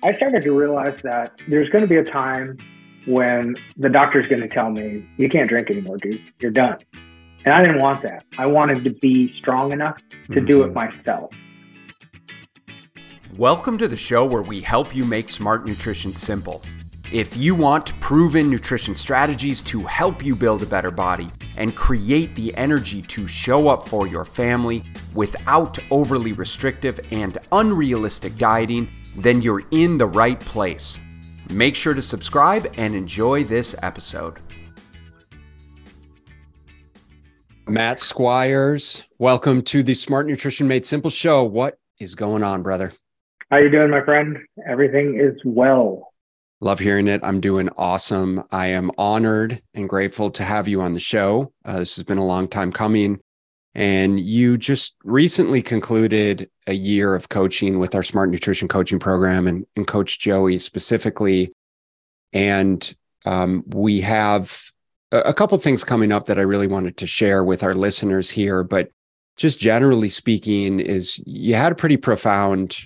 I started to realize that there's going to be a time when the doctor's going to tell me, you can't drink anymore, dude. You're done. And I didn't want that. I wanted to be strong enough to mm-hmm. do it mm-hmm. myself. Welcome to the show where we help you make smart nutrition simple. If you want proven nutrition strategies to help you build a better body and create the energy to show up for your family without overly restrictive and unrealistic dieting, then you're in the right place. Make sure to subscribe and enjoy this episode. Matt Squires, welcome to the Smart Nutrition Made Simple show. What is going on, brother? How you doing, my friend? Everything is well. Love hearing it. I'm doing awesome. I am honored and grateful to have you on the show. Uh, this has been a long time coming. And you just recently concluded a year of coaching with our Smart Nutrition Coaching Program and, and Coach Joey specifically. And um, we have a, a couple things coming up that I really wanted to share with our listeners here. But just generally speaking, is you had a pretty profound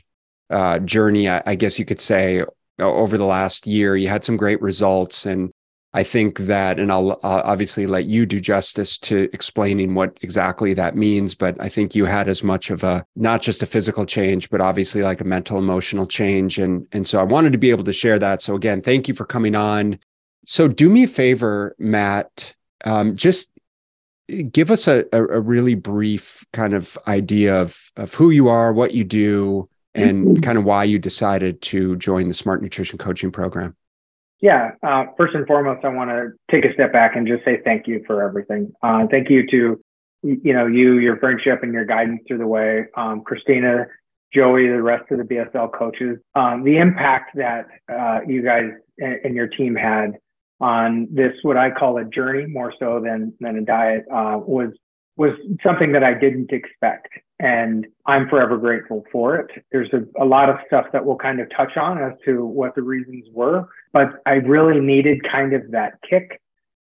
uh, journey, I, I guess you could say, over the last year. You had some great results, and I think that, and I'll uh, obviously let you do justice to explaining what exactly that means. But I think you had as much of a, not just a physical change, but obviously like a mental, emotional change. And, and so I wanted to be able to share that. So again, thank you for coming on. So do me a favor, Matt, um, just give us a, a, a really brief kind of idea of, of who you are, what you do, and mm-hmm. kind of why you decided to join the Smart Nutrition Coaching Program. Yeah. Uh, first and foremost, I want to take a step back and just say thank you for everything. Uh, thank you to, you know, you, your friendship and your guidance through the way, um, Christina, Joey, the rest of the BSL coaches, um, the impact that uh, you guys and your team had on this, what I call a journey more so than, than a diet, uh, was was something that I didn't expect. And I'm forever grateful for it. There's a, a, lot of stuff that we'll kind of touch on as to what the reasons were, but I really needed kind of that kick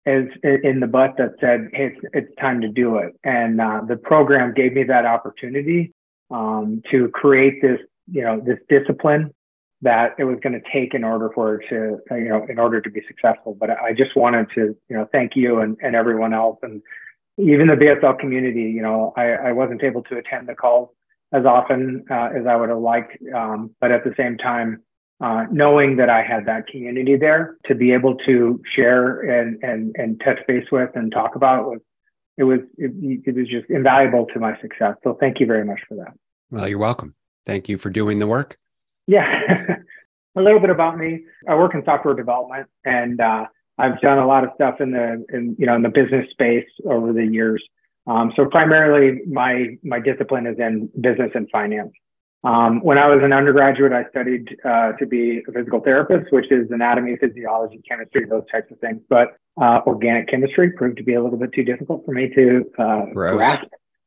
as in the butt that said, Hey, it's, it's time to do it. And uh, the program gave me that opportunity um, to create this, you know, this discipline that it was going to take in order for it to, you know, in order to be successful. But I just wanted to, you know, thank you and, and everyone else and even the BSL community, you know, I, I wasn't able to attend the calls as often uh, as I would have liked. Um, but at the same time, uh, knowing that I had that community there to be able to share and, and, and touch base with and talk about was, it was, it, it was just invaluable to my success. So thank you very much for that. Well, you're welcome. Thank you for doing the work. Yeah. a little bit about me. I work in software development and, uh, I've done a lot of stuff in the in, you know in the business space over the years. Um, so primarily my my discipline is in business and finance. Um, when I was an undergraduate, I studied uh, to be a physical therapist, which is anatomy, physiology, chemistry, those types of things. But uh, organic chemistry proved to be a little bit too difficult for me to uh, Gross. grasp.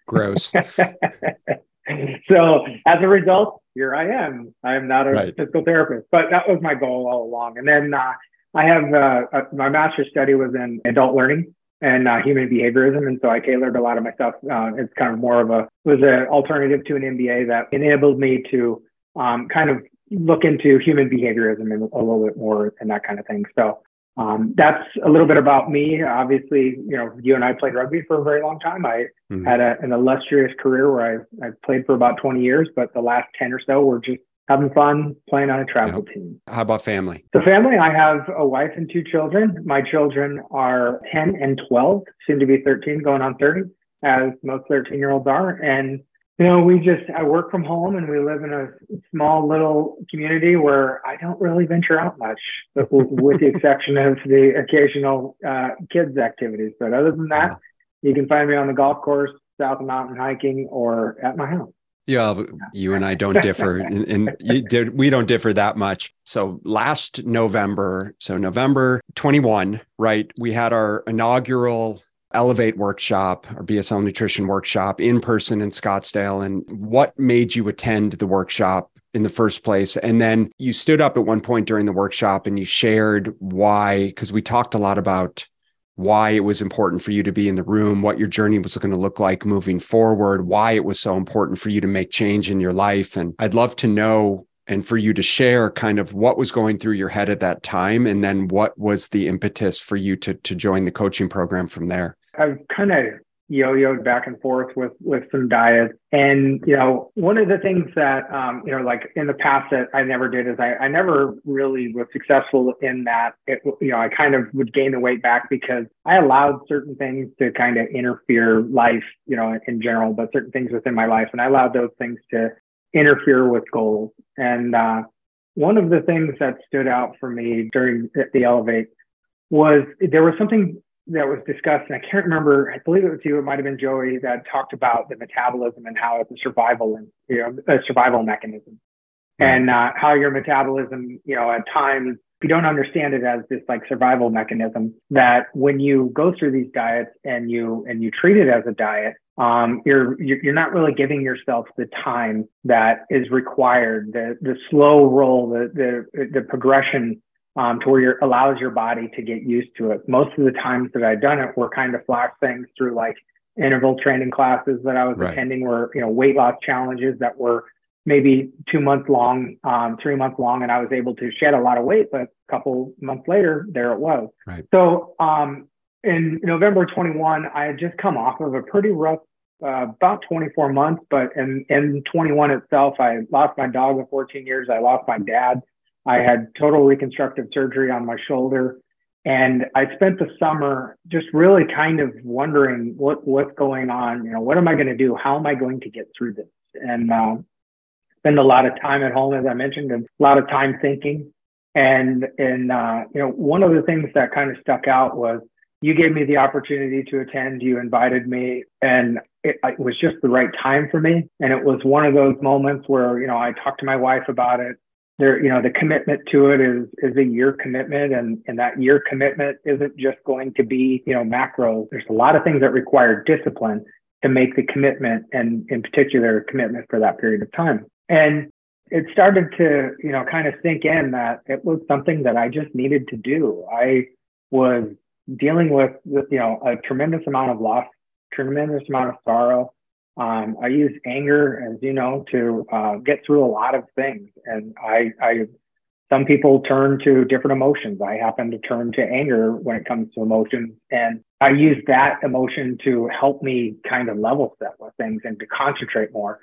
Gross. so as a result, here I am. I am not a right. physical therapist, but that was my goal all along. And then uh, I have uh, uh, my master's study was in adult learning and uh, human behaviorism, and so I tailored a lot of my stuff. Uh, it's kind of more of a was an alternative to an MBA that enabled me to um, kind of look into human behaviorism and a little bit more and that kind of thing. So um, that's a little bit about me. Obviously, you know, you and I played rugby for a very long time. I mm-hmm. had a, an illustrious career where I, I played for about 20 years, but the last 10 or so were just having fun, playing on a travel yep. team. How about family? The family, I have a wife and two children. My children are 10 and 12, soon to be 13, going on 30, as most 13 year olds are. And, you know, we just, I work from home and we live in a small little community where I don't really venture out much, with the exception of the occasional uh, kids' activities. But other than that, you can find me on the golf course, south mountain hiking, or at my house. Yeah, you and I don't differ, and, we don't differ that much. So last November, so November 21, right? We had our inaugural Elevate workshop, our BSL nutrition workshop in person in Scottsdale. And what made you attend the workshop in the first place? And then you stood up at one point during the workshop and you shared why, because we talked a lot about why it was important for you to be in the room, what your journey was going to look like moving forward, why it was so important for you to make change in your life. And I'd love to know and for you to share kind of what was going through your head at that time and then what was the impetus for you to to join the coaching program from there i've kind of yo-yoed back and forth with with some diets. And you know one of the things that um, you know like in the past that i never did is i, I never really was successful in that it, you know i kind of would gain the weight back because i allowed certain things to kind of interfere life you know in general but certain things within my life. And i allowed those things to interfere with goals. And uh, one of the things that stood out for me during the elevate was there was something that was discussed, and I can't remember. I believe it was you. It might have been Joey that talked about the metabolism and how it's a survival and you know a survival mechanism, right. and uh, how your metabolism, you know, at times you don't understand it as this like survival mechanism. That when you go through these diets and you and you treat it as a diet, um, you're you're not really giving yourself the time that is required, the the slow roll, the the the progression um, to where it allows your body to get used to it. Most of the times that I've done it were kind of flash things through like interval training classes that I was right. attending were, you know, weight loss challenges that were maybe two months long, um, three months long, and I was able to shed a lot of weight, but a couple months later, there it was. Right. So um, in November 21, I had just come off of a pretty rough, uh, about 24 months, but in, in 21 itself, I lost my dog of 14 years. I lost my dad. I had total reconstructive surgery on my shoulder. And I spent the summer just really kind of wondering what what's going on. You know, what am I going to do? How am I going to get through this? And uh, spend a lot of time at home, as I mentioned, and a lot of time thinking. And and uh, you know, one of the things that kind of stuck out was you gave me the opportunity to attend. You invited me, and it, it was just the right time for me. And it was one of those moments where you know I talked to my wife about it there, you know, the commitment to it is is a year commitment, and and that year commitment isn't just going to be, you know, macro. There's a lot of things that require discipline to make the commitment, and in particular, commitment for that period of time. And it started to, you know, kind of sink in that it was something that I just needed to do. I was dealing with, with you know, a tremendous amount of loss, tremendous amount of sorrow, um, I use anger, as you know, to uh, get through a lot of things. And I, I, some people turn to different emotions. I happen to turn to anger when it comes to emotions. And I use that emotion to help me kind of level set with things and to concentrate more.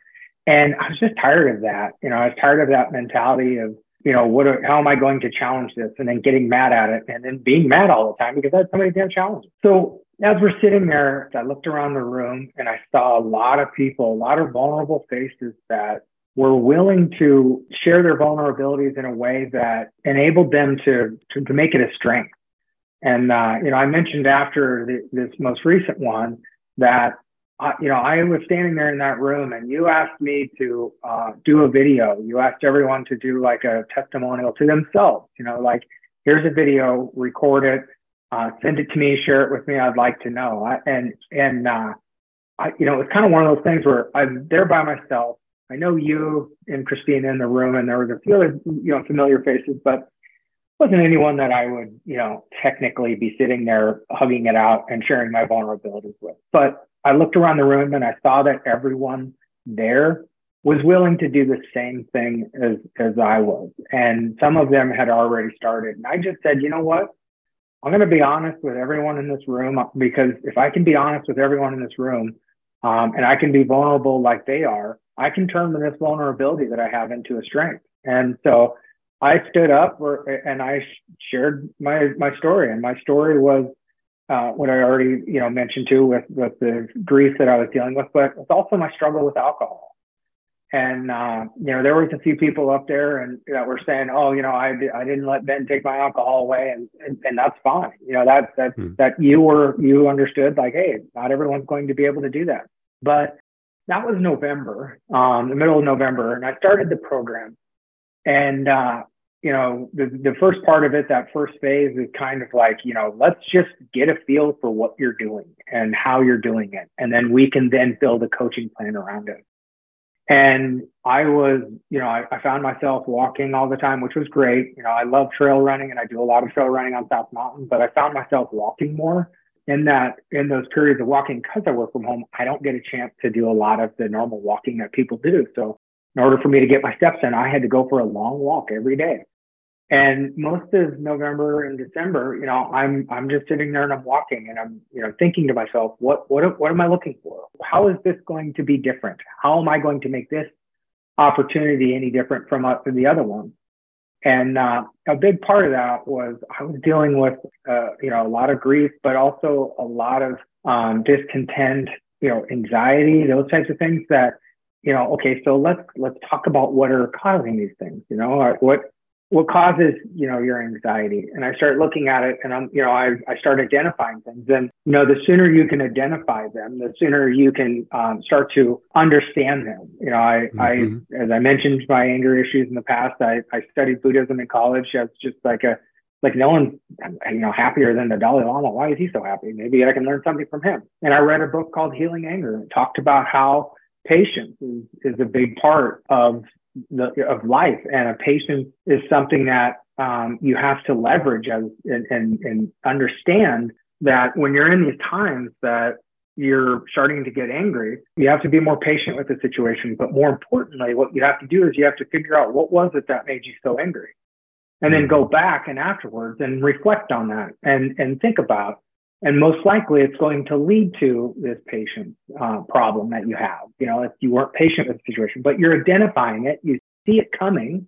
And I was just tired of that. You know, I was tired of that mentality of, you know, what, how am I going to challenge this? And then getting mad at it and then being mad all the time because I had so many damn challenges. So as we're sitting there, I looked around the room and I saw a lot of people, a lot of vulnerable faces that were willing to share their vulnerabilities in a way that enabled them to, to, to make it a strength. And, uh, you know, I mentioned after the, this most recent one that, uh, you know, I was standing there in that room and you asked me to uh, do a video. You asked everyone to do like a testimonial to themselves, you know, like, here's a video, record it uh, send it to me, share it with me. I'd like to know. I, and and uh, I, you know, it's kind of one of those things where I'm there by myself. I know you and Christina in the room, and there was a few other you know familiar faces, but wasn't anyone that I would you know technically be sitting there hugging it out and sharing my vulnerabilities with. But I looked around the room and I saw that everyone there was willing to do the same thing as as I was, and some of them had already started. And I just said, you know what? I'm going to be honest with everyone in this room because if I can be honest with everyone in this room um, and I can be vulnerable like they are, I can turn this vulnerability that I have into a strength. And so I stood up and I shared my my story, and my story was uh, what I already you know mentioned too with with the grief that I was dealing with, but it's also my struggle with alcohol. And uh, you know, there was a few people up there and that were saying, "Oh, you know, I, I didn't let Ben take my alcohol away," and and, and that's fine. You know, that that hmm. that you were you understood like, hey, not everyone's going to be able to do that. But that was November, um, the middle of November, and I started the program. And uh, you know, the the first part of it, that first phase, is kind of like, you know, let's just get a feel for what you're doing and how you're doing it, and then we can then build a coaching plan around it. And I was, you know, I, I, found myself walking all the time, which was great. You know, I love trail running and I do a lot of trail running on South Mountain, but I found myself walking more in that, in those periods of walking, because I work from home, I don't get a chance to do a lot of the normal walking that people do. So in order for me to get my steps in, I had to go for a long walk every day. And most of November and December, you know, I'm I'm just sitting there and I'm walking and I'm, you know, thinking to myself, what what what am I looking for? How is this going to be different? How am I going to make this opportunity any different from uh, the other one? And uh, a big part of that was I was dealing with, uh, you know, a lot of grief, but also a lot of um, discontent, you know, anxiety, those types of things that, you know, okay, so let's let's talk about what are causing these things. You know, what what causes you know your anxiety. And i start looking at it and i'm you know i, I start identifying things. And you know the sooner you can identify them the sooner you can um, start to understand them. You know i mm-hmm. i as i mentioned my anger issues in the past i i studied buddhism in college. As just like a like no one's you know happier than the dalai lama. Why is he so happy? Maybe i can learn something from him. And i read a book called healing anger and talked about how patience is, is a big part of the, of life. And a patience is something that um, you have to leverage as, and, and, and understand that when you're in these times that you're starting to get angry, you have to be more patient with the situation. But more importantly, what you have to do is you have to figure out what was it that made you so angry? And then go back and afterwards and reflect on that and, and think about and most likely it's going to lead to this patient uh, problem that you have. You know, if you weren't patient with the situation, but you're identifying it, you see it coming.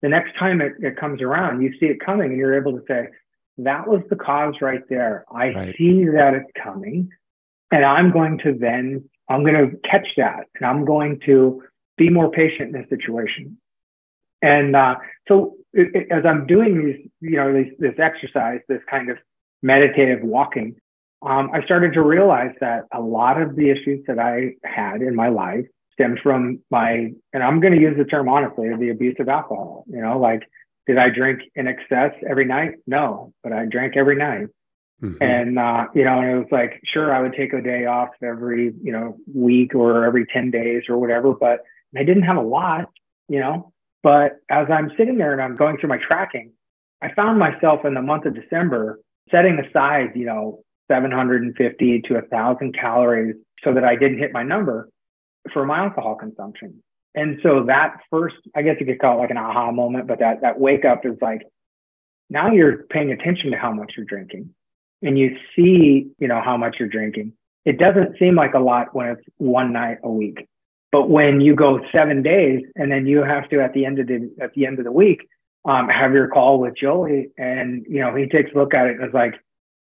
The next time it, it comes around, you see it coming and you're able to say, that was the cause right there. I right. see that it's coming. And I'm going to then, I'm going to catch that and I'm going to be more patient in this situation. And uh, so it, it, as I'm doing these, you know, this, this exercise, this kind of meditative walking, um, I started to realize that a lot of the issues that I had in my life stemmed from my, and I'm going to use the term honestly, the abuse of alcohol. You know, like, did I drink in excess every night? No, but I drank every night. Mm-hmm. And, uh, you know, and it was like, sure, I would take a day off every, you know, week or every 10 days or whatever, but I didn't have a lot, you know. But as I'm sitting there and I'm going through my tracking, I found myself in the month of December setting aside, you know, 750 to 1,000 calories so that I didn't hit my number for my alcohol consumption. And so that first, I guess you could call it like an aha moment, but that that wake up is like now you're paying attention to how much you're drinking and you see, you know, how much you're drinking. It doesn't seem like a lot when it's one night a week. But when you go seven days and then you have to at the end of the at the end of the week um, have your call with Joey, and you know he takes a look at it and is like,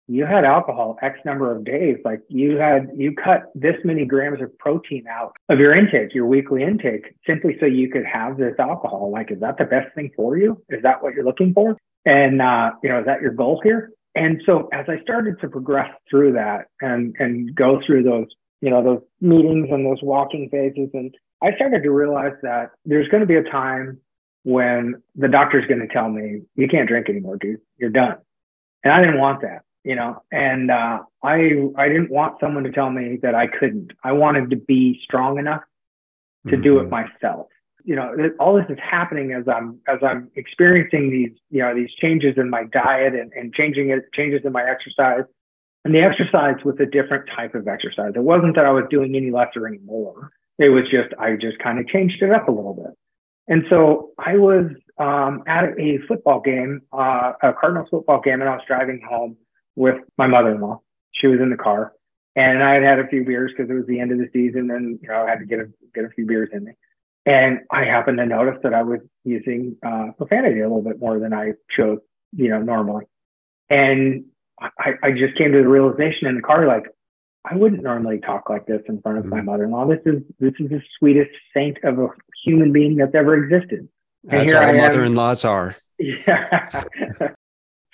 "You had alcohol X number of days. Like you had you cut this many grams of protein out of your intake, your weekly intake, simply so you could have this alcohol. Like, is that the best thing for you? Is that what you're looking for? And uh, you know, is that your goal here?" And so as I started to progress through that and and go through those you know those meetings and those walking phases and I started to realize that there's going to be a time when the doctor's going to tell me you can't drink anymore, dude. You're done. And I didn't want that, you know. And uh, I I didn't want someone to tell me that I couldn't. I wanted to be strong enough to mm-hmm. do it mm-hmm. myself. You know, all this is happening as I'm as I'm experiencing these you know these changes in my diet and, and changing it changes in my exercise. And the exercise was a different type of exercise. It wasn't that I was doing any less or any more. It was just I just kind of changed it up a little bit. And so I was um, at a football game, uh, a Cardinals football game, and I was driving home with my mother-in-law. She was in the car, and I had had a few beers because it was the end of the season, and you know I had to get a get a few beers in me. And I happened to notice that I was using uh, profanity a little bit more than I chose, you know, normally. And I, I just came to the realization in the car, like, I wouldn't normally talk like this in front of mm-hmm. my mother-in-law. This is this is the sweetest saint of a human being that's ever existed. And As all mother-in-laws are. Yeah.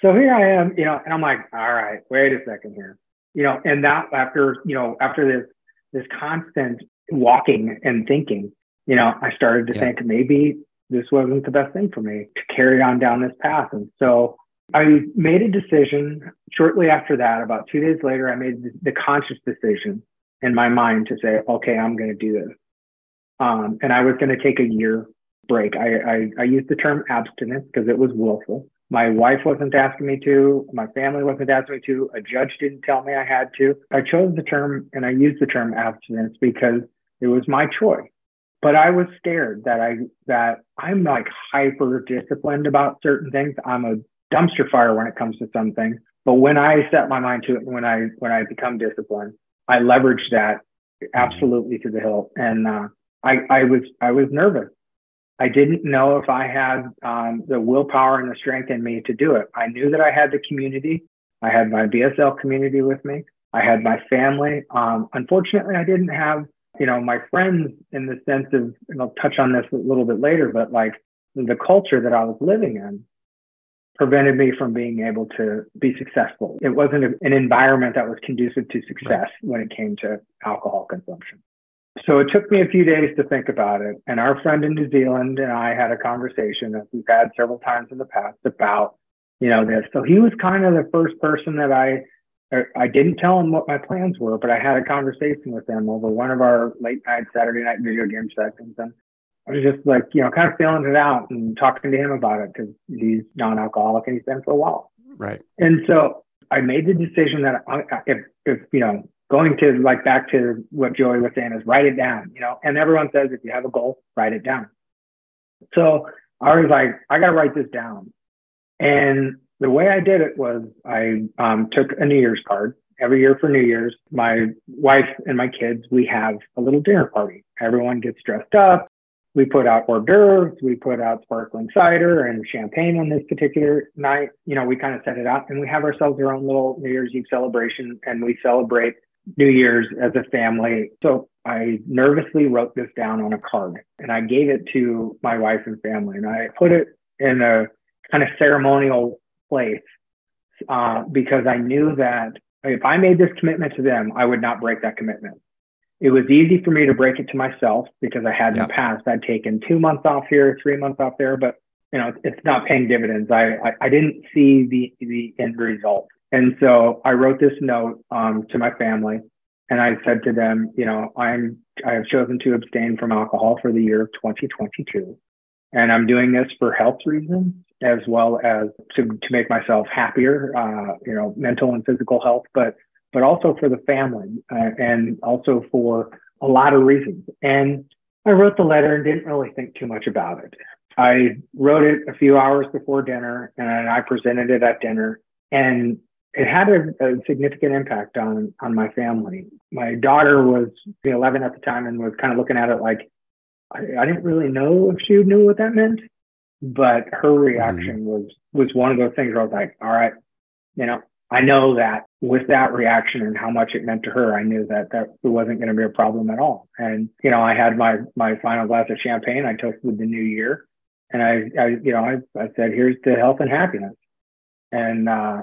so here I am, you know, and I'm like, all right, wait a second here, you know, and that after you know after this this constant walking and thinking, you know, I started to yeah. think maybe this wasn't the best thing for me to carry on down this path, and so I made a decision shortly after that. About two days later, I made the conscious decision in my mind to say, okay, I'm going to do this. Um, and I was going to take a year break. I, I, I used the term abstinence because it was willful. My wife wasn't asking me to. My family wasn't asking me to. A judge didn't tell me I had to. I chose the term and I used the term abstinence because it was my choice. but I was scared that I that I'm like hyper disciplined about certain things. I'm a dumpster fire when it comes to some things. But when I set my mind to it, when I when I become disciplined, I leverage that absolutely to the hilt. And uh, I I was I was nervous. I didn't know if I had um, the willpower and the strength in me to do it. I knew that I had the community. I had my BSL community with me. I had my family. Um, unfortunately, I didn't have you know, my friends in the sense of, and I'll touch on this a little bit later, but like the culture that I was living in prevented me from being able to be successful. It wasn't a, an environment that was conducive to success when it came to alcohol consumption. So it took me a few days to think about it. And our friend in New Zealand and I had a conversation that we've had several times in the past about, you know, this. So he was kind of the first person that I er, I didn't tell him what my plans were, but I had a conversation with him over one of our late night Saturday night video game sessions. And I was just like, you know, kind of feeling it out and talking to him about it because he's non alcoholic and he's been for a while. Right. And so I made the decision that I, if, if, you know, going to like back to what Joey was saying is write it down, you know, and everyone says if you have a goal, write it down. So I was like, I got to write this down. And the way I did it was I um, took a New Year's card. Every year for New Year's, my wife and my kids, we have a little dinner party. Everyone gets dressed up. We put out hors d'oeuvres. We put out sparkling cider and champagne on this particular night. You know, we kind of set it up and we have ourselves our own little New Year's Eve celebration and we celebrate New Year's as a family. So I nervously wrote this down on a card and I gave it to my wife and family and I put it in a kind of ceremonial place uh, because I knew that if I made this commitment to them, I would not break that commitment. It was easy for me to break it to myself because I had in the past. I'd taken two months off here, three months off there, but you know it's not paying dividends. I I, I didn't see the the end result, and so I wrote this note um, to my family, and I said to them, you know, I'm I have chosen to abstain from alcohol for the year of 2022, and I'm doing this for health reasons as well as to, to make myself happier, uh, you know, mental and physical health, but but also for the family uh, and also for a lot of reasons. And I wrote the letter and didn't really think too much about it. I wrote it a few hours before dinner and I presented it at dinner and it had a, a, significant impact on on my family. My daughter was 11 at the time and was kind of looking at it like I, I didn't really know if she knew what that meant but her reaction mm-hmm. was was one of those things where I was like, all right, you know, I know that with that reaction and how much it meant to her, I knew that that wasn't going to be a problem at all. And you know, I had my my final glass of champagne. I toasted the new year, and I, I you know, I, I said, here's to health and happiness. And uh,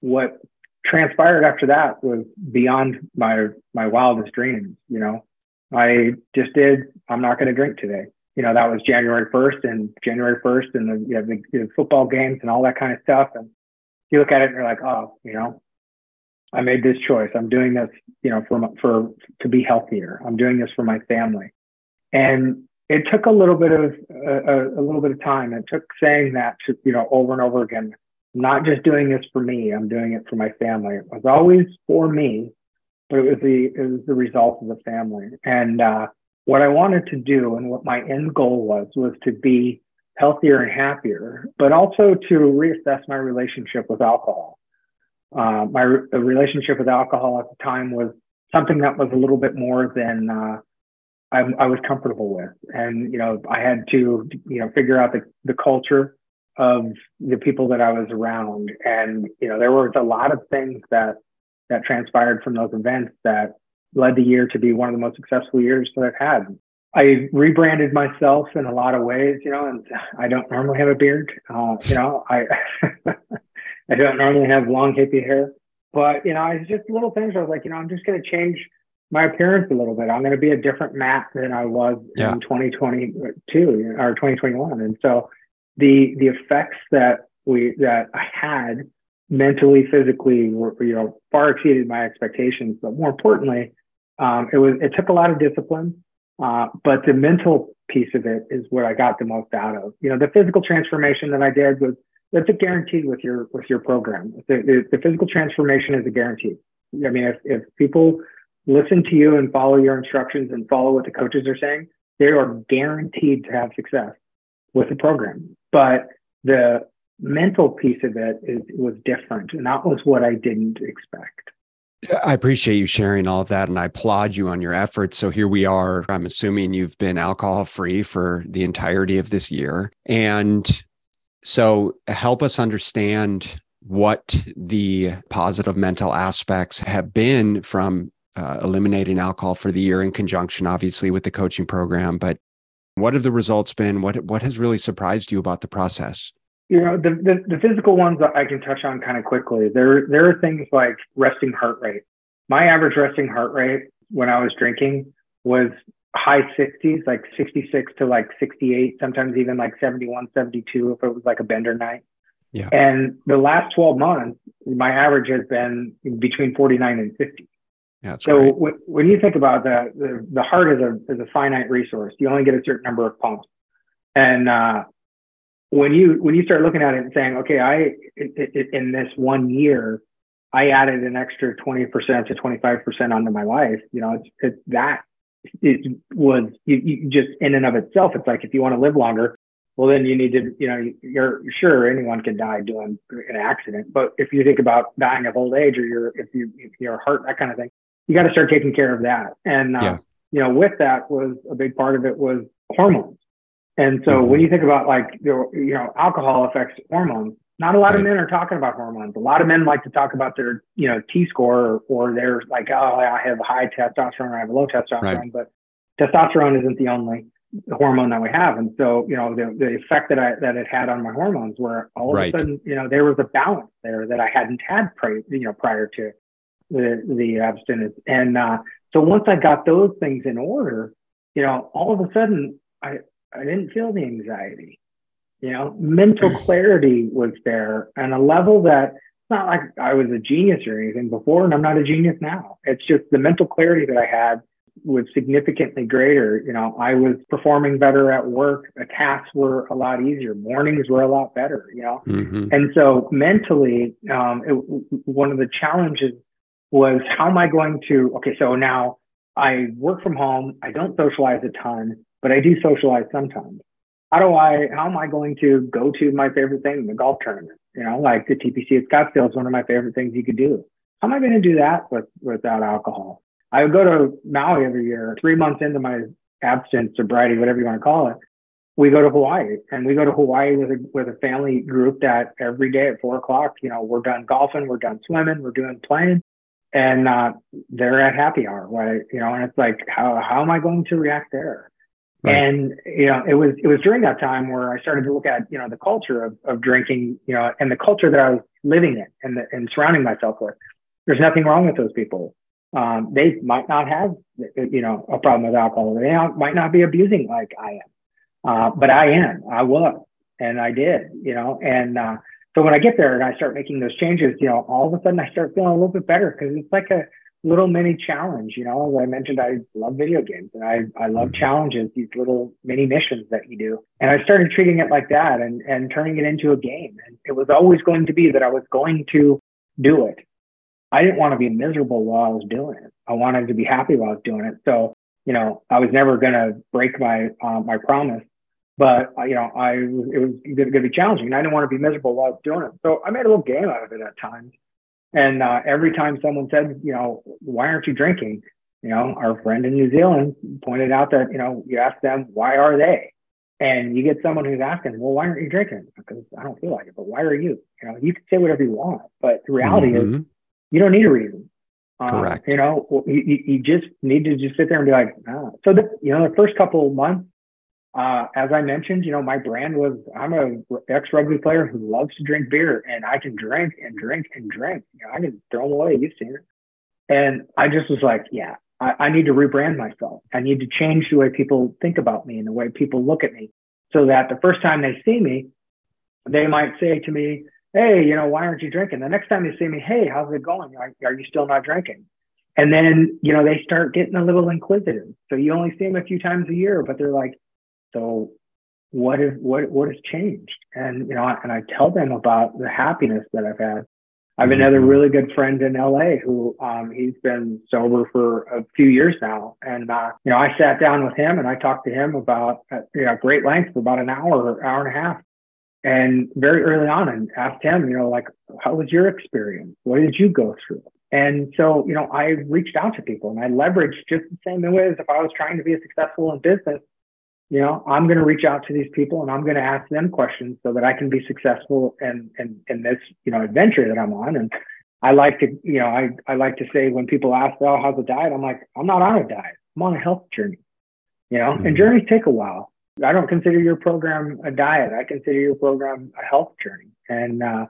what transpired after that was beyond my my wildest dreams. You know, I just did. I'm not going to drink today you know, that was January 1st and January 1st and the, you know, the, the football games and all that kind of stuff. And you look at it and you're like, oh, you know, I made this choice. I'm doing this, you know, for, for, to be healthier. I'm doing this for my family. And it took a little bit of, a, little bit of time. It took saying that to, you know, over and over again. Not just doing this for me. I'm doing it for my family. It was always for me, but it was the, it was the result of the family. And, uh, what I wanted to do and what my end goal was was to be healthier and happier, but also to reassess my relationship with alcohol. Uh, my re- relationship with alcohol at the time was something that was a little bit more than uh, I, I, was comfortable with, and you know I had to you know figure out the, the culture of the people that I was around, and you know there was a lot of things that that transpired from those events that led the year to be one of the most successful years that I've had. I rebranded myself in a lot of ways, you know, and I don't normally have a beard. Uh, you know, I I don't normally have long hippie hair, but you know, it's just little things. I was like, you know, I'm just going to change my appearance a little bit. I'm going to be a different Matt than I was yeah. in 2022 or 2021, and so the the effects that we that I had mentally, physically, were you know far exceeded my expectations. But more importantly, um, it was it took a lot of discipline, uh, but the mental piece of it is what I got the most out of. You know, the physical transformation that I did was that's a guarantee with your with your program. The, the, the physical transformation is a guarantee. I mean, if if people listen to you and follow your instructions and follow what the coaches are saying, they are guaranteed to have success with the program. But the mental piece of it is, was different. And that was what I didn't expect. I appreciate you sharing all of that and I applaud you on your efforts. So here we are. I'm assuming you've been alcohol free for the entirety of this year. And so help us understand what the positive mental aspects have been from uh, eliminating alcohol for the year in conjunction, obviously, with the coaching program. But what have the results been? What what has really surprised you about the process? You know, the, the, the physical ones that I can touch on kind of quickly. There there are things like resting heart rate. My average resting heart rate when I was drinking was high 60s, like 66 to like 68, sometimes even like 71, 72 if it was like a bender night. Yeah. And the last 12 months, my average has been between 49 and 50. Yeah, so w- when you think about that, the, the heart is a, is a finite resource. You only get a certain number of pumps. And uh, when you when you start looking at it and saying, okay, I it, it, in this one year, I added an extra 20% to 25% onto my life. You know, it's, it's that it was you, you just in and of itself. It's like if you want to live longer, well, then you need to, you know, you're sure anyone can die doing an accident. But if you think about dying of old age or your, if you, if your heart, that kind of thing, you got to start taking care of that. And, uh, yeah. you know, with that was a big part of it was hormones. And so mm-hmm. when you think about like, you know, alcohol affects hormones, not a lot right. of men are talking about hormones. A lot of men like to talk about their, you know, T score or, or they're like, oh, I have high testosterone or I have low testosterone, right. but testosterone isn't the only hormone that we have. And so, you know, the, the effect that I, that it had on my hormones where all right. of a sudden, you know, there was a balance there that I hadn't had prior, you know, prior to the, the abstinence. And, uh, so once I got those things in order, you know, all of a sudden I, I didn't feel the anxiety, you know, mental clarity was there and a level that it's not like I was a genius or anything before, and I'm not a genius now. It's just the mental clarity that I had was significantly greater. You know, I was performing better at work. The tasks were a lot easier. Mornings were a lot better. You know, mm-hmm. and so mentally, um, it, one of the challenges was how am I going to? Okay, so now I work from home. I don't socialize a ton, but I do socialize sometimes. How do I? How am I going to go to my favorite thing, the golf tournament? You know, like the TPC at Scottsdale is one of my favorite things you could do. How am I going to do that with without alcohol? I would go to Maui every year. Three months into my abstinence, sobriety, whatever you want to call it, we go to Hawaii, and we go to Hawaii with a with a family group that every day at four o'clock, you know, we're done golfing, we're done swimming, we're doing playing, and uh, they're at happy hour. Right? You know, and it's like, how how am I going to react there? Right. And you know, it was it was during that time where I started to look at you know the culture of of drinking, you know, and the culture that I was living in and the, and surrounding myself with. There's nothing wrong with those people um, they might not have, you know, a problem with alcohol. They might not be abusing like I am, uh, but I am. I was, and I did, you know. And uh, so when I get there and I start making those changes, you know, all of a sudden I start feeling a little bit better because it's like a little mini challenge. You know, as I mentioned, I love video games and I I love mm-hmm. challenges, these little mini missions that you do. And I started treating it like that and and turning it into a game. And it was always going to be that I was going to do it I didn't want to be miserable while I was doing it. I wanted to be happy while I was doing it. So, you know, I was never going to break my uh, my promise, but uh, you know, I it was going to be challenging, and I didn't want to be miserable while I was doing it. So I made a little game out of it at times. And uh, every time someone said, you know, why aren't you drinking? You know, our friend in New Zealand pointed out that you know you ask them why are they, and you get someone who's asking, well, why aren't you drinking? Because I don't feel like it. But why are you? You know, you can say whatever you want, but the reality mm-hmm. is you don't need a reason. Uh, Correct. You know, you, you just need to just sit there and be like, ah. so the, you know, the first couple of months, uh, as I mentioned, you know, my brand was I'm a ex rugby player who loves to drink beer, and I can drink and drink and drink. You know, I can throw them away. You've seen it. And I just was like, yeah, I, I need to rebrand myself. I need to change the way people think about me and the way people look at me, so that the first time they see me, they might say to me, hey, you know, why aren't you drinking? The next time they see me, hey, how's it going? Are, are you still not drinking? And then, you know, they start getting a little inquisitive. So you only see them a few times a year, but they're like, so what is what what has changed? And you know, and I tell them about the happiness that I've had. I have another really good friend in LA who um, he's been sober for a few years now, and uh, you know I sat down with him and I talked to him about uh, you know great length for about an hour, or hour and a half, and very early on and asked him, you know, like how was your experience? What did you go through? And so, you know, I reached out to people and I leveraged just the same way as if I was trying to be successful in business you know i'm going to reach out to these people and i'm going to ask them questions so that i can be successful in, in in this you know adventure that i'm on. And i like to you know i, I like to say when people ask oh how's the diet? I'm like i'm not on a diet. I'm on a health journey. You know mm-hmm. and journeys take a while. I don't consider your program a diet. I consider your program a health journey. And uh,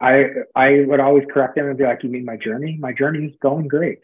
i i would always correct them and be like you mean my journey? My journey is going great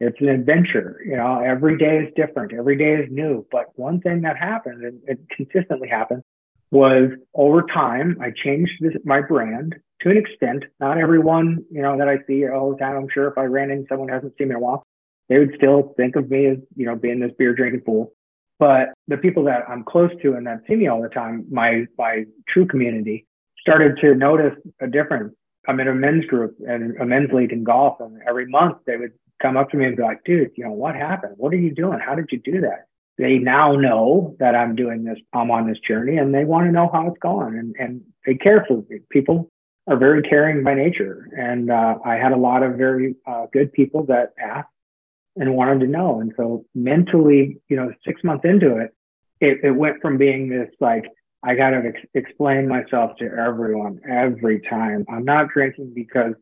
it's an adventure. You know, every day is different. Every day is new. But one thing that happened, and it consistently happened, was over time, I changed this, my brand to an extent. Not everyone, you know, that I see all the time. I'm sure if I ran into someone who hasn't seen me in a while, they would still think of me as, you know, being this beer drinking fool. But the people that I'm close to and that see me all the time, my my true community, started to notice a difference. I'm in a men's group and a men's league in golf, and every month they would come up to me and be like, dude, you know, what happened? What are you doing? How did you do that? They now know that I'm doing this, I'm on this journey and they want to know how it's going and, and they care for me. People are very caring by nature. And uh, I had a lot of very uh, good people that asked and wanted to know. And so mentally, you know, six months into it, it, it went from being this like, I got to ex- explain myself to everyone every time. I'm not drinking because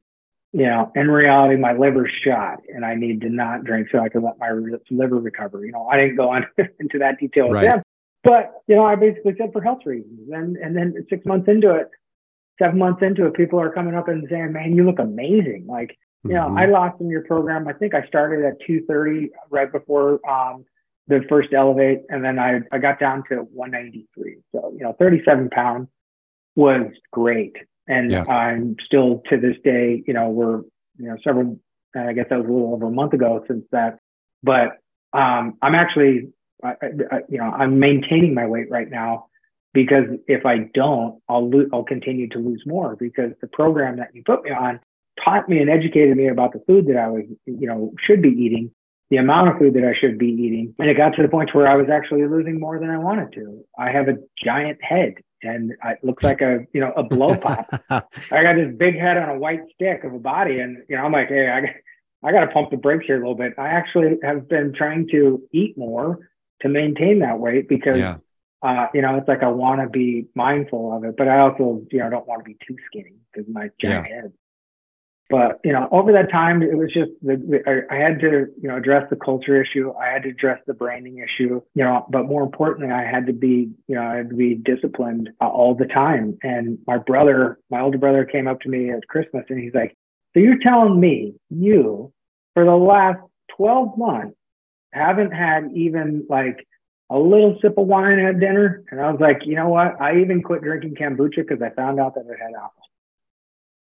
you know, in reality, my liver's shot and I need to not drink so I can let my liver recover. You know, I didn't go on into that detail with right. them, but you know, I basically said for health reasons. And and then six months into it, seven months into it, people are coming up and saying, "Man, you look amazing!" Like, you know, mm-hmm. I lost in your program. I think I started at 230 right before um, the first elevate, and then I I got down to 193. So you know, 37 pounds was great. And yeah. I'm still to this day, you know, we're, you know, several, I guess that was a little over a month ago since that, but um, I'm actually, I, I, you know, I'm maintaining my weight right now because if I don't, I'll lo- I'll continue to lose more because the program that you put me on taught me and educated me about the food that I was, you know, should be eating, the amount of food that I should be eating. And it got to the point where I was actually losing more than I wanted to. I have a giant head and it looks like a you know a blow pop. I got this big head on a white stick of a body, and you know I'm like, hey, I I got to pump the brakes here a little bit. I actually have been trying to eat more to maintain that weight because yeah. uh, you know it's like I want to be mindful of it, but I also you know don't want to be too skinny because my giant yeah. head. But you know, over that time, it was just the, the, I had to you know address the culture issue. I had to address the branding issue. You know, but more importantly, I had to be you know I had to be disciplined uh, all the time. And my brother, my older brother, came up to me at Christmas and he's like, "So you're telling me you, for the last 12 months, haven't had even like a little sip of wine at dinner?" And I was like, "You know what? I even quit drinking kombucha because I found out that it had alcohol."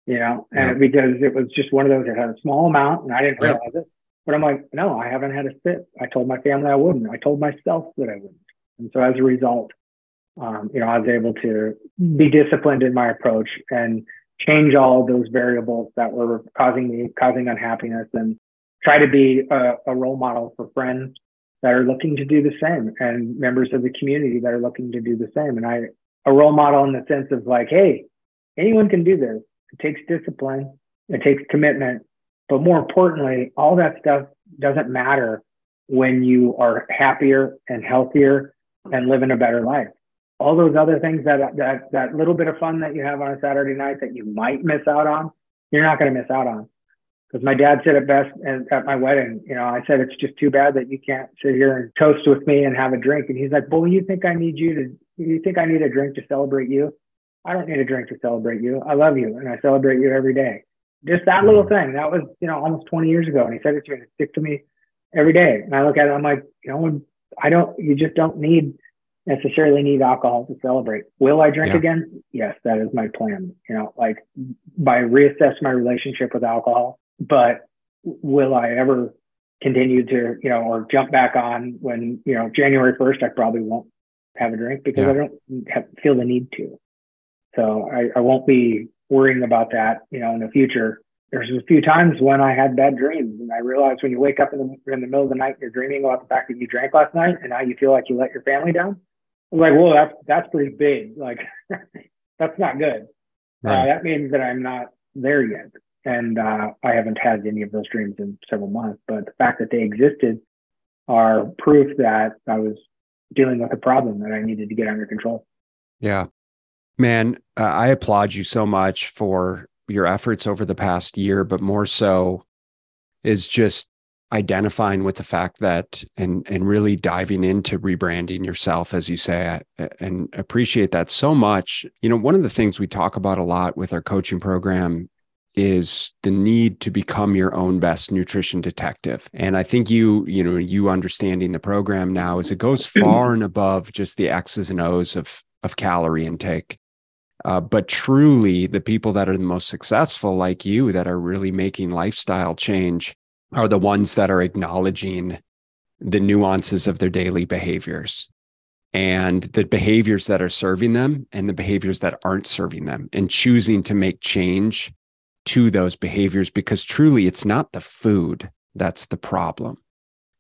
You know, and because it was just one of those that had a small amount and I didn't realize it. But I'm like, no, I haven't had a sip. I told my family I wouldn't. I told myself that I wouldn't. And so as a result, um, you know, I was able to be disciplined in my approach and change all those variables that were causing me causing unhappiness and try to be a, a role model for friends that are looking to do the same and members of the community that are looking to do the same. And I a role model in the sense of like, hey, anyone can do this. It takes discipline. It takes commitment. But more importantly, all that stuff doesn't matter when you are happier and healthier and living a better life. All those other things that that that little bit of fun that you have on a Saturday night that you might miss out on, you're not going to miss out on. Because my dad said it best at my wedding. You know, I said it's just too bad that you can't sit here and toast with me and have a drink. And he's like, "Well, you think I need you to? You think I need a drink to celebrate you?" I don't need a drink to celebrate you. I love you and I celebrate you every day. Just that little mm. thing. That was, you know, almost 20 years ago. And he said it to me, it stick to me every day. And I look at it, I'm like, you know, I don't, you just don't need necessarily need alcohol to celebrate. Will I drink yeah. again? Yes, that is my plan. You know, like by reassess my relationship with alcohol, but will I ever continue to, you know, or jump back on when, you know, January 1st, I probably won't have a drink because yeah. I don't have, feel the need to. So I, I won't be worrying about that, you know, in the future. there's a few times when I had bad dreams, and I realized when you wake up in the in the middle of the night, you're dreaming about the fact that you drank last night, and now you feel like you let your family down. I was like, well, that's that's pretty big. Like, that's not good. Uh, right. Uh, that means that I'm not there yet, and uh, I haven't had any of those dreams in several months. But the fact that they existed are proof that I was dealing with a problem that I needed to get under control. Yeah, man, uh, I applaud you so much for your efforts over the past year, but more so is just identifying with the fact that and and really diving into rebranding yourself as you say and appreciate that so much. You know one of the things we talk about a lot with our coaching program is the need to become your own best nutrition detective. And i think you you know you understanding the program now is it goes far and above just the x's and o's of of calorie intake uh, but truly, the people that are the most successful, like you, that are really making lifestyle change, are the ones that are acknowledging the nuances of their daily behaviors and the behaviors that are serving them and the behaviors that aren't serving them and choosing to make change to those behaviors because truly it's not the food that's the problem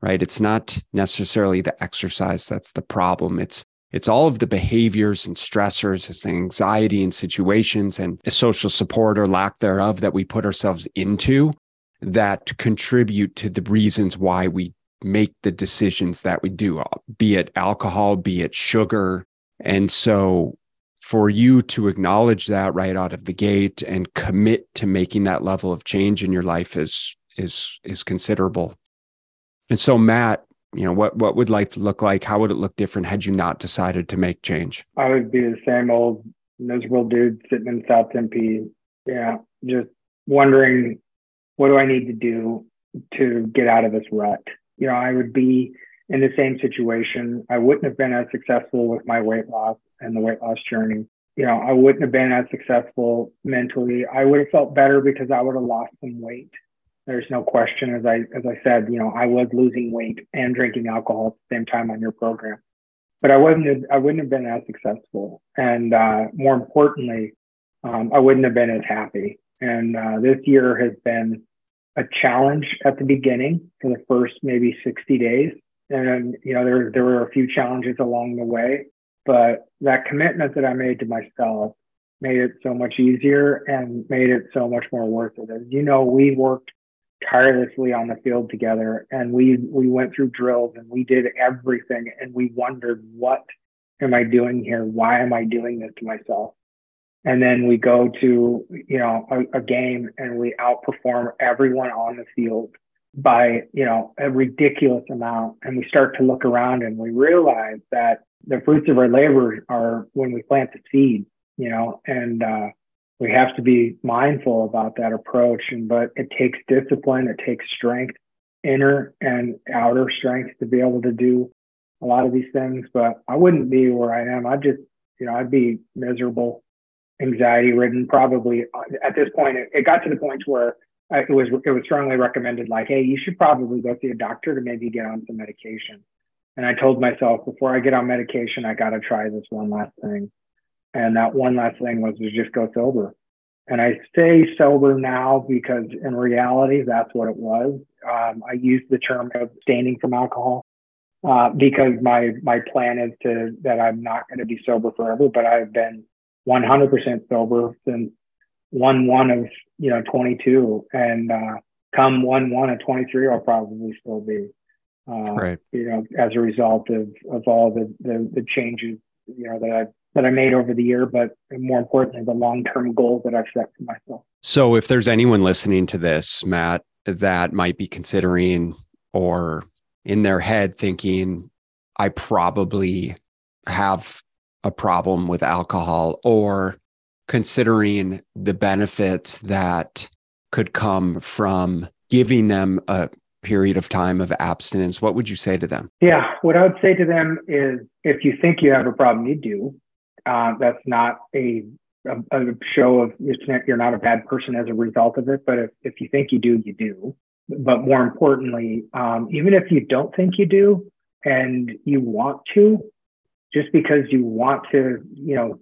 right? It's not necessarily the exercise that's the problem. It's it's all of the behaviors and stressors, it's anxiety and situations and social support or lack thereof that we put ourselves into that contribute to the reasons why we make the decisions that we do, uh, be it alcohol, be it sugar. And so for you to acknowledge that right out of the gate and commit to making that level of change in your life is is is considerable. And so Matt, you know what what would life look like? How would it look different had you not decided to make change? I would be the same old miserable dude sitting in south tempe yeah just wondering what do i need to do to get out of this rut? You know i would be in the same situation. I wouldn't have been as successful with my weight loss and the weight loss journey. You know i wouldn't have been as successful mentally. I would have felt better because i would have lost some weight there's no question. As I as I said, you know, I was losing weight and drinking alcohol at the same time on your program, but I wasn't. I wouldn't have been as successful, and uh, more importantly, um, I wouldn't have been as happy. And uh, this year has been a challenge at the beginning for the first maybe 60 days, and you know there there were a few challenges along the way, but that commitment that I made to myself made it so much easier and made it so much more worth it. As you know, we worked tirelessly on the field together. And we we went through drills and we did everything and we wondered what am i doing here? Why am i doing this to myself? And then we go to you know a, a game and we outperform everyone on the field by you know a ridiculous amount. And we start to look around and we realize that the fruits of our labor are when we plant the seed you know and uh we have to be mindful about that approach. And but it takes discipline, it takes strength, inner and outer strength to be able to do a lot of these things. But I wouldn't be where I am. I'd just, you know, I'd be miserable, anxiety ridden. Probably uh, at this point, it, it got to the point where it was it was strongly recommended, like, hey, you should probably go see a doctor to maybe get on some medication. And I told myself before I get on medication, I got to try this one last thing. And that one last thing was to just go sober. And I say sober now because in reality, that's what it was. Um, I use the term abstaining from alcohol uh, because my my plan is to that I'm not going to be sober forever, but I've been 100% sober since one one of you know 22, and uh, come one one of 23, I'll probably still be. Uh, right. You know, as a result of of all the the, the changes you know that I've that I made over the year, but more importantly, the long term goals that I've set for myself. So, if there's anyone listening to this, Matt, that might be considering or in their head thinking, I probably have a problem with alcohol, or considering the benefits that could come from giving them a period of time of abstinence, what would you say to them? Yeah, what I would say to them is if you think you have a problem, you do. Uh, that's not a, a, a show of you're not a bad person as a result of it. But if, if you think you do, you do. But more importantly, um, even if you don't think you do and you want to, just because you want to, you know,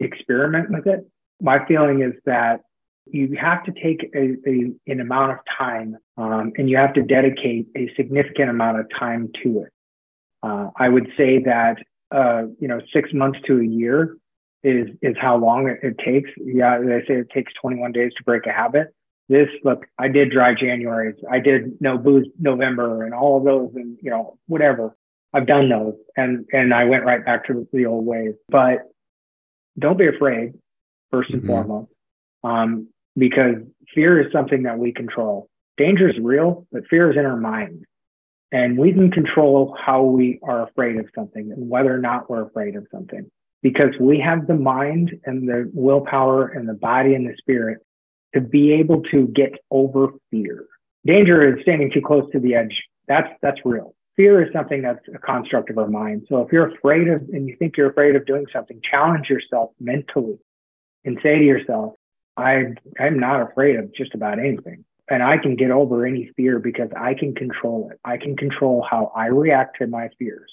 experiment with it, my feeling is that You have to take a, a an amount of time um, and you have to dedicate a significant amount of time to it. Uh, I would say that uh, you know six months to a year is is how long it, it, takes. Yeah, they say it takes 21 days to break a habit. This look, I did dry Januaries, I did no booze November, and all of those, and you know whatever. I've done those, and and I went right back to the old ways. But don't be afraid, first and mm-hmm. foremost, um, because fear is something that we control. Danger is real, but fear is in our mind. And we can control how we are afraid of something and whether or not we're afraid of something because we have the mind and the willpower and the body and the spirit to be able to get over fear. Danger is standing too close to the edge. That's, that's real. Fear is something that's a construct of our mind. So if you're afraid of, and you think you're afraid of doing something, challenge yourself mentally and say to yourself, I, I'm not afraid of just about anything and I can get over any fear because I can control it. I can control how I react to my fears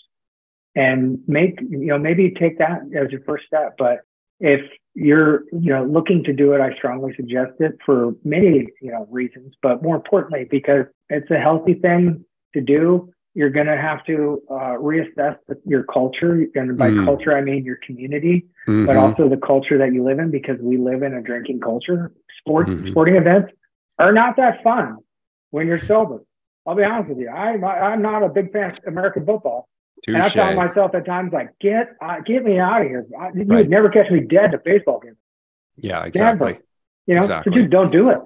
and make, you know, maybe take that as your first step. But if you're, you know, looking to do it, I strongly suggest it for many, you know, reasons, but more importantly, because it's a healthy thing to do. You're going to have to uh, reassess your culture. And by mm. culture, I mean your community, mm-hmm. but also the culture that you live in, because we live in a drinking culture. Sports, mm-hmm. sporting events are not that fun when you're sober. I'll be honest with you. I'm I'm not a big fan of American football. Touché. And I found myself at times like, get uh, get me out of here. I, you right. would never catch me dead at a baseball game. Yeah, exactly. Never. You know, exactly. so just don't do it.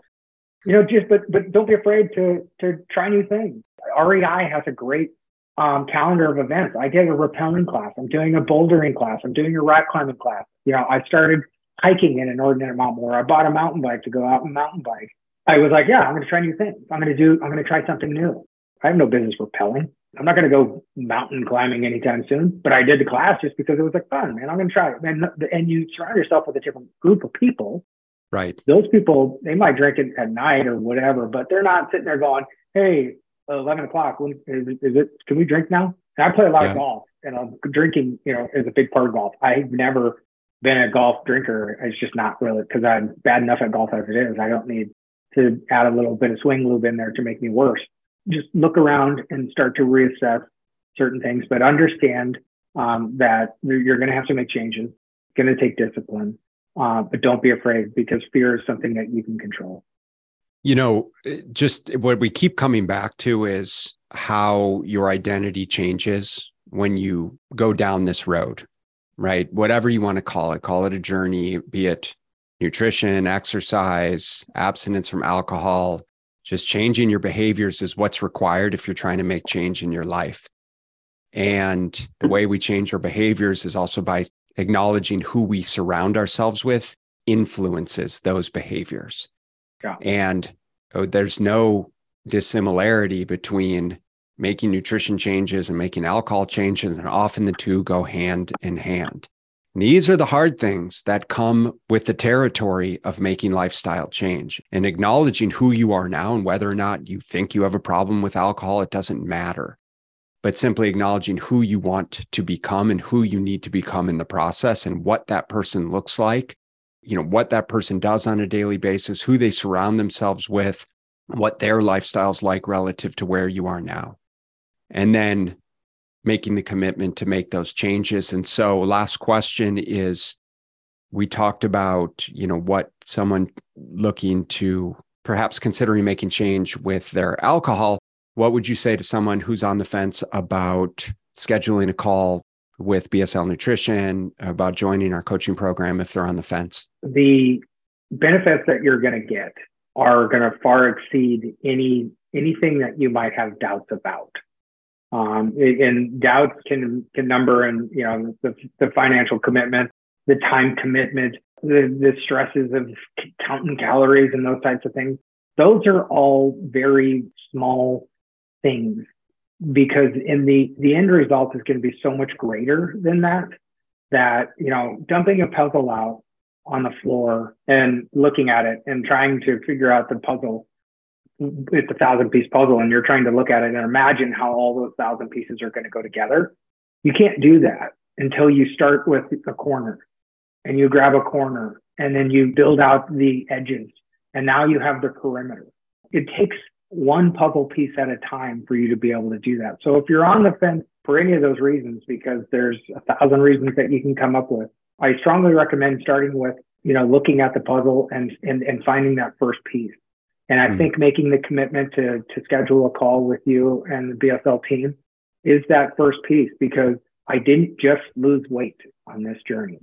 You know, just but but don't be afraid to to try new things. REI has a great um, calendar of events. I did a rappelling class. I'm doing a bouldering class. I'm doing a rock climbing class. You know, I started hiking in an ordinary mountain where I bought a mountain bike to go out and mountain bike. I was like, yeah, I'm going to try new things. I'm going to do, I'm going to try something new. I have no business rappelling. I'm not going to go mountain climbing anytime soon, but I did the class just because it was like fun, man. I'm going to try it. And, and you surround yourself with a different group of people. Right. Those people, they might drink it at night or whatever, but they're not sitting there going, Hey, 11 o'clock, when, is, is it, can we drink now? And I play a lot yeah. of golf and uh, drinking, you know, is a big part of golf. I've never been a golf drinker. It's just not really because I'm bad enough at golf as it is. I don't need to add a little bit of swing lube in there to make me worse. Just look around and start to reassess certain things, but understand um, that you're going to have to make changes. It's going to take discipline, uh, but don't be afraid because fear is something that you can control. You know, just what we keep coming back to is how your identity changes when you go down this road, right? Whatever you want to call it, call it a journey, be it nutrition, exercise, abstinence from alcohol, just changing your behaviors is what's required if you're trying to make change in your life. And the way we change our behaviors is also by acknowledging who we surround ourselves with influences those behaviors. Yeah. And oh, there's no dissimilarity between making nutrition changes and making alcohol changes, and often the two go hand in hand. These are the hard things that come with the territory of making lifestyle change and acknowledging who you are now and whether or not you think you have a problem with alcohol, it doesn't matter. But simply acknowledging who you want to become and who you need to become in the process and what that person looks like, you know, what that person does on a daily basis, who they surround themselves with, what their lifestyle's like relative to where you are now. And then making the commitment to make those changes. And so last question is we talked about, you know, what someone looking to perhaps considering making change with their alcohol, what would you say to someone who's on the fence about scheduling a call with BSL Nutrition about joining our coaching program if they're on the fence? The benefits that you're going to get are going to far exceed any anything that you might have doubts about. Um, and doubts can can number and you know the, the financial commitment, the time commitment, the, the stresses of counting calories and those types of things. Those are all very small things because in the the end result is going to be so much greater than that. That you know, dumping a puzzle out on the floor and looking at it and trying to figure out the puzzle it's a thousand piece puzzle and you're trying to look at it and imagine how all those thousand pieces are going to go together. You can't do that until you start with a corner and you grab a corner and then you build out the edges And now you have the perimeter. It takes one puzzle piece at a time for you to be able to do that. So if you're on the fence for any of those reasons, because there's a thousand reasons that you can come up with, I strongly recommend starting with, you know, looking at the puzzle and and, and finding that first piece. And I mm-hmm. think making the commitment to to schedule a call with you and the BSL team is that first piece because I didn't just lose weight on this journey.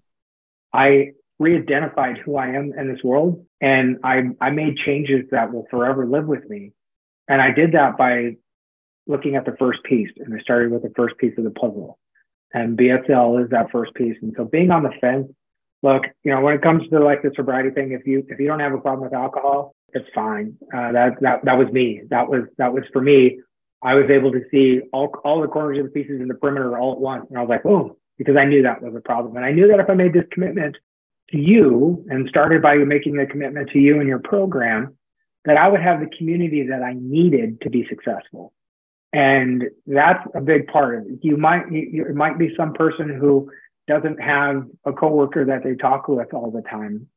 I re-identified who I am in this world and I, I made changes that will forever live with me. And I did that by looking at the first piece and I started with the first piece of the puzzle and BSL is that first piece. And so being on the fence, look, you know, when it comes to like the sobriety thing, if you, if you don't have a problem with alcohol, it's fine. Uh, that, that, that was me. That was, that was for me. I was able to see all, all the corners of the pieces in the perimeter all at once. And I was like, oh, because I knew that was a problem. And I knew that if I made this commitment to you and started by making the commitment to you and your program, that I would have the community that I needed to be successful. And that's a big part of it. You might, you, it might be some person who doesn't have a coworker that they talk with all the time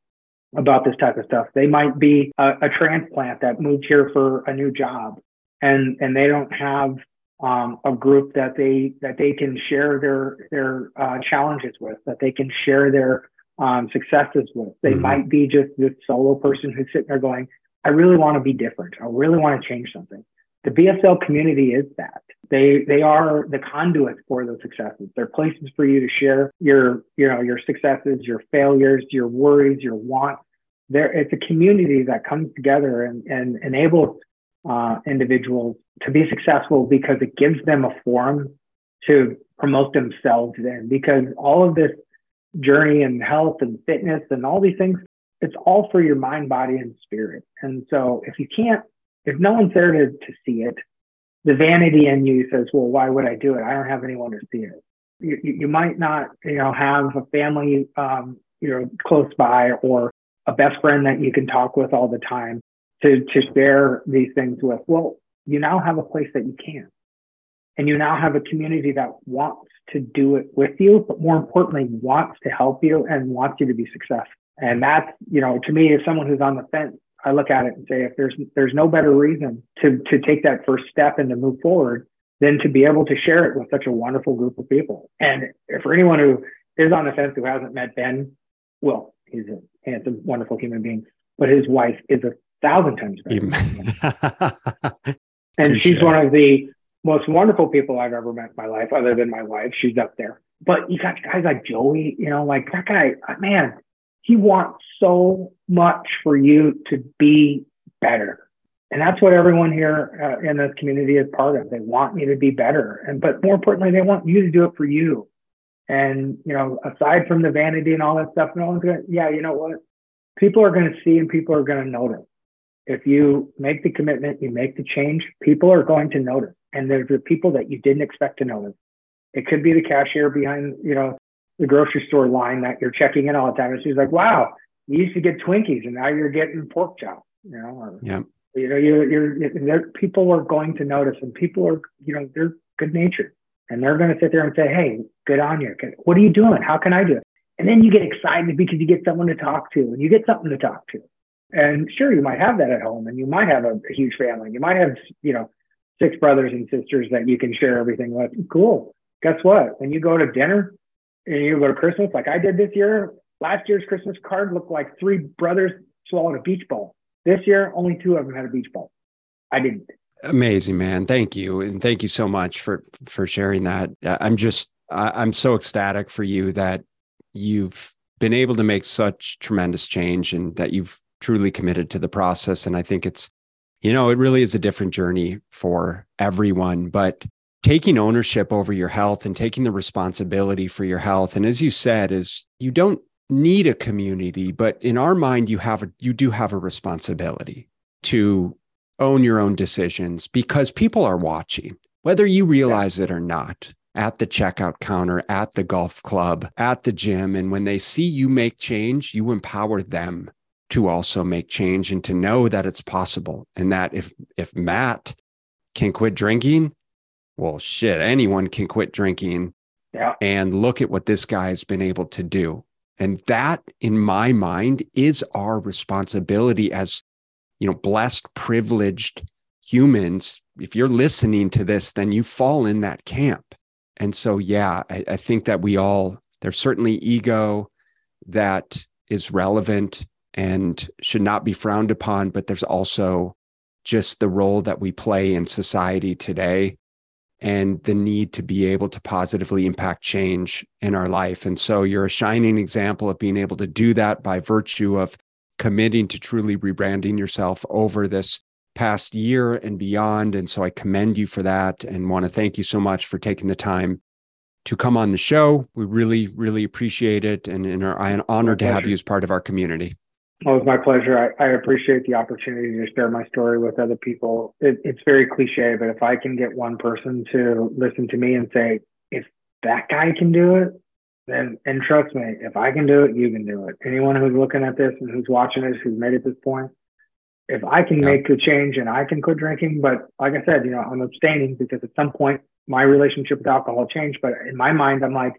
about this type of stuff. They might be a, a transplant that moved here for a new job and, and they don't have um, a group that they that they can share their their uh, challenges with, that they can share their um, successes with. They mm-hmm. might be just this solo person who's sitting there going, "I really want to be different. I really want to change something." The BSL community is that. They they are the conduit for those successes. They're places for you to share your you know your successes, your failures, your worries, your wants. There, it's a community that comes together and, and enables uh, individuals to be successful because it gives them a forum to promote themselves in. Because all of this journey and health and fitness and all these things, it's all for your mind, body, and spirit. And so if you can't, if no one's there to, to see it, the vanity in you says, well, why would I do it? I don't have anyone to see it. You, you might not, you know, have a family, um, you know, close by or a best friend that you can talk with all the time to, to share these things with. Well, you now have a place that you can. And you now have a community that wants to do it with you, but more importantly, wants to help you and wants you to be successful. And that's, you know, to me, as someone who's on the fence, I look at it and say, if there's there's no better reason to to take that first step and to move forward than to be able to share it with such a wonderful group of people. And for anyone who is on the fence who hasn't met Ben, well, he's a handsome, wonderful human being, but his wife is a thousand times better. and she's one of the most wonderful people I've ever met in my life, other than my wife. She's up there. But you got guys like Joey, you know, like that guy, uh, man, he wants so much for you to be better. And that's what everyone here uh, in this community is part of. They want you to be better. And, but more importantly, they want you to do it for you. And, you know, aside from the vanity and all that stuff, no one's going to, yeah, you know what? People are going to see and people are going to notice. If you make the commitment, you make the change, people are going to notice. And there's the people that you didn't expect to notice. It could be the cashier behind, you know, the grocery store line that you're checking in all the time. And she's like, wow, you used to get Twinkies and now you're getting pork chop, you know, or, yeah. you know, you're, you're, people are going to notice and people are, you know, they're good natured and they're going to sit there and say, Hey, good on you. What are you doing? How can I do it? And then you get excited because you get someone to talk to and you get something to talk to. And sure, you might have that at home and you might have a, a huge family. You might have, you know, six brothers and sisters that you can share everything with. Cool. Guess what? When you go to dinner you go to Christmas, like I did this year, last year's Christmas card looked like three brothers swallowed a beach ball. This year, only two of them had a beach ball. I didn't. Amazing, man. Thank you. And thank you so much for, for sharing that. I'm just, I'm so ecstatic for you that you've been able to make such tremendous change and that you've truly committed to the process. And I think it's, you know, it really is a different journey for everyone, but taking ownership over your health and taking the responsibility for your health. And as you said, is you don't need a community, but in our mind, you have a, you do have a responsibility to own your own decisions because people are watching, whether you realize it or not at the checkout counter, at the golf club, at the gym. And when they see you make change, you empower them to also make change and to know that it's possible and that if if Matt can quit drinking, well shit, anyone can quit drinking. Yeah. And look at what this guy has been able to do. And that in my mind is our responsibility as you know, blessed, privileged humans, if you're listening to this, then you fall in that camp. And so, yeah, I, I think that we all, there's certainly ego that is relevant and should not be frowned upon, but there's also just the role that we play in society today and the need to be able to positively impact change in our life. And so you're a shining example of being able to do that by virtue of committing to truly rebranding yourself over this past year and beyond. And so I commend you for that and want to thank you so much for taking the time to come on the show. We really, really appreciate it and, and are honored to have you as part of our community. Well, it's my pleasure. I, I, appreciate the opportunity to share my story with other people. It, it's very cliche, but if I can get one person to listen to me and say, if that guy can do it, then, and trust me, if I can do it, you can do it. Anyone who's looking at this and who's watching this, who's made it this point, if I can yeah. make the change and I can quit drinking, but like I said, you know, I'm abstaining because at some point my relationship with alcohol changed. But in my mind, I'm like,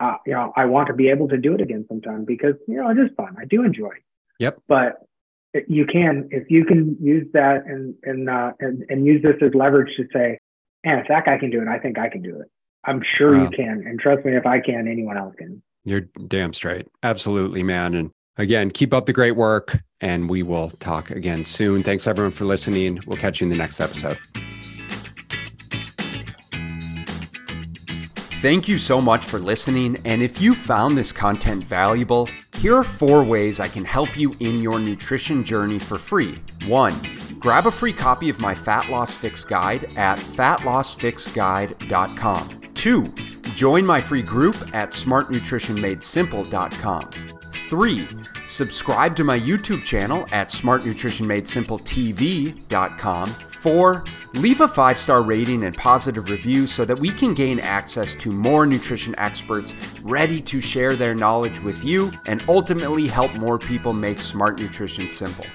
uh, you know, I want to be able to do it again sometime because, you know, it is fun. I do enjoy it. Yep. But you can, if you can use that and, and, uh, and, and use this as leverage to say, man, if that guy can do it, I think I can do it. I'm sure wow. you can. And trust me, if I can, anyone else can. You're damn straight. Absolutely, man. And again, keep up the great work and we will talk again soon. Thanks everyone for listening. We'll catch you in the next episode. Thank you so much for listening. And if you found this content valuable, here are four ways I can help you in your nutrition journey for free. One, grab a free copy of my Fat Loss Fix Guide at fatlossfixguide.com. Two, join my free group at smartnutritionmadesimple.com. Three, subscribe to my YouTube channel at smartnutritionmadesimpletv.com. Four, leave a five star rating and positive review so that we can gain access to more nutrition experts ready to share their knowledge with you and ultimately help more people make smart nutrition simple.